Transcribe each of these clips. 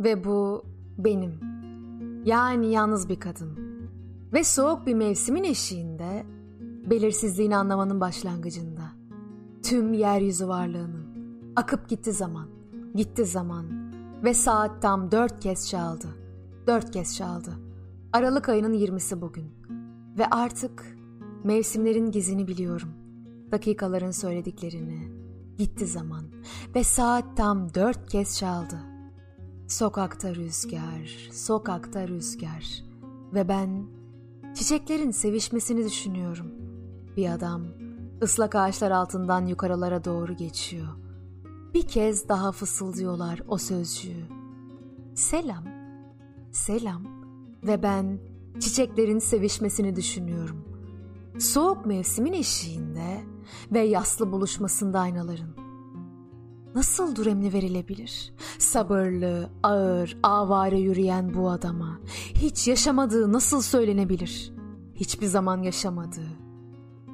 Ve bu benim. Yani yalnız bir kadın. Ve soğuk bir mevsimin eşiğinde, belirsizliğini anlamanın başlangıcında. Tüm yeryüzü varlığının. Akıp gitti zaman, gitti zaman. Ve saat tam dört kez çaldı. Dört kez çaldı. Aralık ayının yirmisi bugün. Ve artık mevsimlerin gizini biliyorum. Dakikaların söylediklerini. Gitti zaman. Ve saat tam dört kez çaldı. Sokakta rüzgar, sokakta rüzgar. Ve ben çiçeklerin sevişmesini düşünüyorum. Bir adam ıslak ağaçlar altından yukarılara doğru geçiyor. Bir kez daha fısıldıyorlar o sözcüğü. Selam, selam ve ben çiçeklerin sevişmesini düşünüyorum. Soğuk mevsimin eşiğinde ve yaslı buluşmasında aynaların nasıl duremli verilebilir? Sabırlı, ağır, avare yürüyen bu adama hiç yaşamadığı nasıl söylenebilir? Hiçbir zaman yaşamadığı.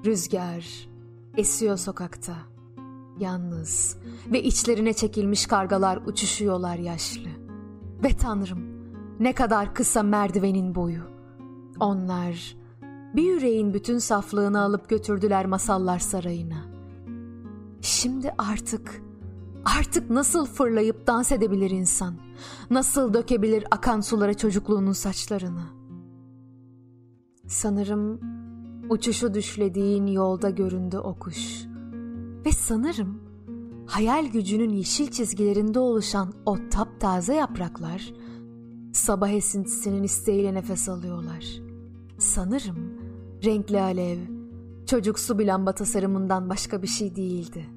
Rüzgar esiyor sokakta. Yalnız ve içlerine çekilmiş kargalar uçuşuyorlar yaşlı. Ve tanrım ne kadar kısa merdivenin boyu. Onlar bir yüreğin bütün saflığını alıp götürdüler masallar sarayına. Şimdi artık Artık nasıl fırlayıp dans edebilir insan? Nasıl dökebilir akan sulara çocukluğunun saçlarını? Sanırım uçuşu düşlediğin yolda göründü o kuş. Ve sanırım hayal gücünün yeşil çizgilerinde oluşan o taptaze yapraklar sabah esintisinin isteğiyle nefes alıyorlar. Sanırım renkli alev çocuksu bir lamba tasarımından başka bir şey değildi.''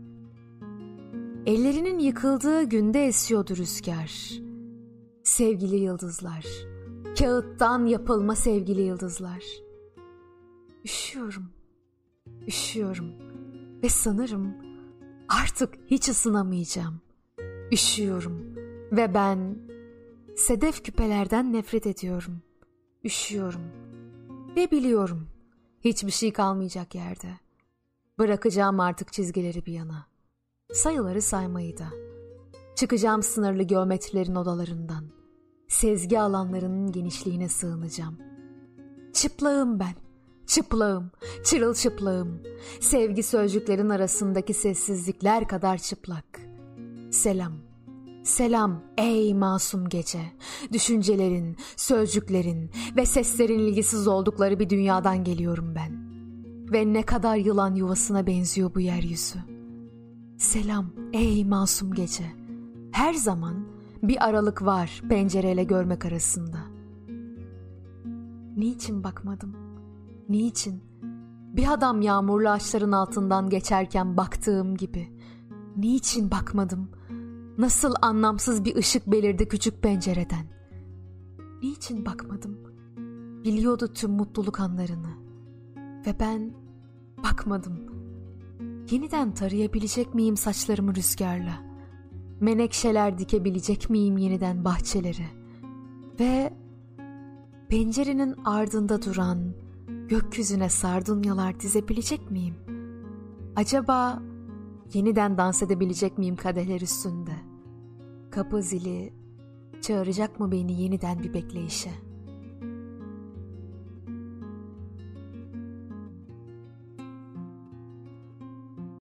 Ellerinin yıkıldığı günde esiyordu rüzgar. Sevgili yıldızlar, kağıttan yapılma sevgili yıldızlar. Üşüyorum, üşüyorum ve sanırım artık hiç ısınamayacağım. Üşüyorum ve ben sedef küpelerden nefret ediyorum. Üşüyorum ve biliyorum hiçbir şey kalmayacak yerde. Bırakacağım artık çizgileri bir yana.'' Sayıları saymayı da. Çıkacağım sınırlı geometrilerin odalarından. Sezgi alanlarının genişliğine sığınacağım. Çıplağım ben. Çıplağım, çırılçıplağım. Sevgi sözcüklerin arasındaki sessizlikler kadar çıplak. Selam. Selam ey masum gece. Düşüncelerin, sözcüklerin ve seslerin ilgisiz oldukları bir dünyadan geliyorum ben. Ve ne kadar yılan yuvasına benziyor bu yeryüzü.'' Selam ey masum gece. Her zaman bir aralık var pencereyle görmek arasında. Niçin bakmadım? Niçin? Bir adam yağmurlu ağaçların altından geçerken baktığım gibi. Niçin bakmadım? Nasıl anlamsız bir ışık belirdi küçük pencereden. Niçin bakmadım? Biliyordu tüm mutluluk anlarını. Ve ben bakmadım.'' Yeniden tarayabilecek miyim saçlarımı rüzgarla? Menekşeler dikebilecek miyim yeniden bahçeleri? Ve pencerenin ardında duran gökyüzüne sardunyalar dizebilecek miyim? Acaba yeniden dans edebilecek miyim kadehler üstünde? Kapı zili çağıracak mı beni yeniden bir bekleyişe?''